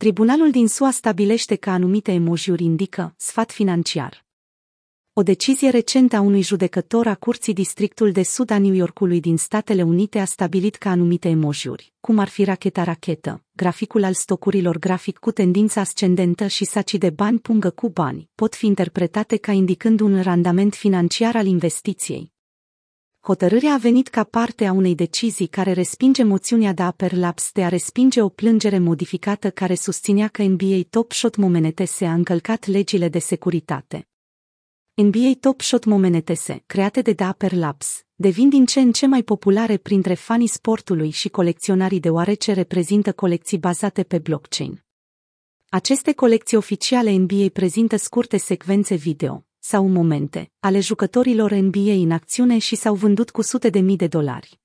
Tribunalul din SUA stabilește că anumite emojiuri indică sfat financiar. O decizie recentă a unui judecător a Curții Districtul de Sud a New Yorkului din Statele Unite a stabilit că anumite emojiuri, cum ar fi racheta rachetă, graficul al stocurilor grafic cu tendință ascendentă și saci de bani pungă cu bani, pot fi interpretate ca indicând un randament financiar al investiției. Hotărârea a venit ca parte a unei decizii care respinge moțiunea de Upper Laps de a respinge o plângere modificată care susținea că NBA Top Shot Momenetese a încălcat legile de securitate. NBA Top Shot Momenetese, create de Dapper Labs, devin din ce în ce mai populare printre fanii sportului și colecționarii deoarece reprezintă colecții bazate pe blockchain. Aceste colecții oficiale NBA prezintă scurte secvențe video sau momente ale jucătorilor NBA în acțiune și s-au vândut cu sute de mii de dolari.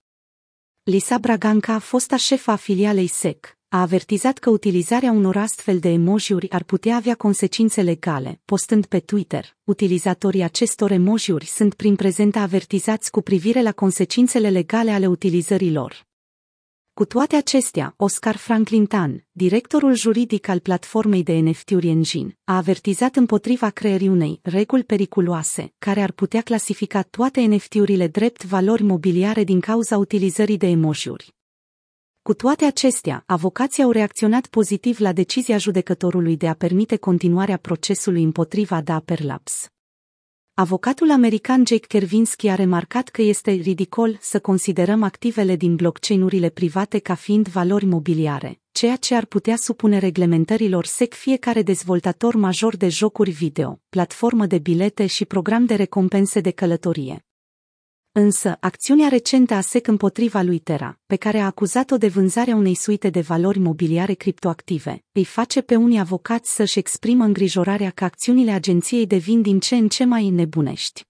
Lisa Braganca, fosta șefa a filialei SEC, a avertizat că utilizarea unor astfel de emojiuri ar putea avea consecințe legale, postând pe Twitter. Utilizatorii acestor emojiuri sunt prin prezent avertizați cu privire la consecințele legale ale utilizării lor. Cu toate acestea, Oscar Franklin Tan, directorul juridic al platformei de NFT-uri Engine, a avertizat împotriva creării unei reguli periculoase, care ar putea clasifica toate NFT-urile drept valori mobiliare din cauza utilizării de emojiuri. Cu toate acestea, avocații au reacționat pozitiv la decizia judecătorului de a permite continuarea procesului împotriva Dapper Labs. Avocatul american Jake Kervinsky a remarcat că este ridicol să considerăm activele din blockchain-urile private ca fiind valori mobiliare, ceea ce ar putea supune reglementărilor SEC fiecare dezvoltator major de jocuri video, platformă de bilete și program de recompense de călătorie. Însă, acțiunea recentă a SEC împotriva lui Terra, pe care a acuzat-o de vânzarea unei suite de valori mobiliare criptoactive, îi face pe unii avocați să-și exprimă îngrijorarea că acțiunile agenției devin din ce în ce mai nebunești.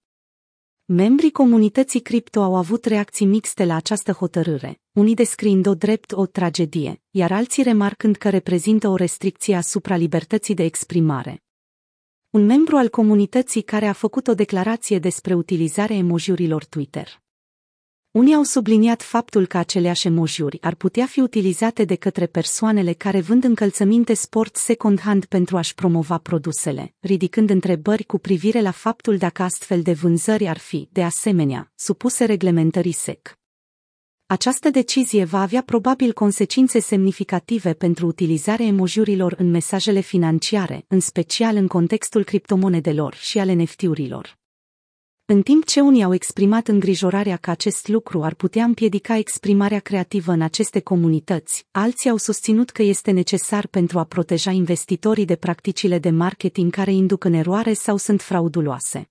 Membrii comunității cripto au avut reacții mixte la această hotărâre, unii descriind-o drept o tragedie, iar alții remarcând că reprezintă o restricție asupra libertății de exprimare un membru al comunității care a făcut o declarație despre utilizarea emojiurilor Twitter. Unii au subliniat faptul că aceleași emojiuri ar putea fi utilizate de către persoanele care vând încălțăminte sport second-hand pentru a-și promova produsele, ridicând întrebări cu privire la faptul dacă astfel de vânzări ar fi, de asemenea, supuse reglementării SEC. Această decizie va avea probabil consecințe semnificative pentru utilizarea emojiurilor în mesajele financiare, în special în contextul criptomonedelor și ale NFT-urilor. În timp ce unii au exprimat îngrijorarea că acest lucru ar putea împiedica exprimarea creativă în aceste comunități, alții au susținut că este necesar pentru a proteja investitorii de practicile de marketing care induc în eroare sau sunt frauduloase.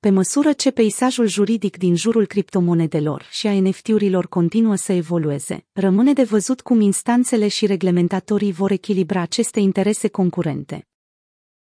Pe măsură ce peisajul juridic din jurul criptomonedelor și a NFT-urilor continuă să evolueze, rămâne de văzut cum instanțele și reglementatorii vor echilibra aceste interese concurente.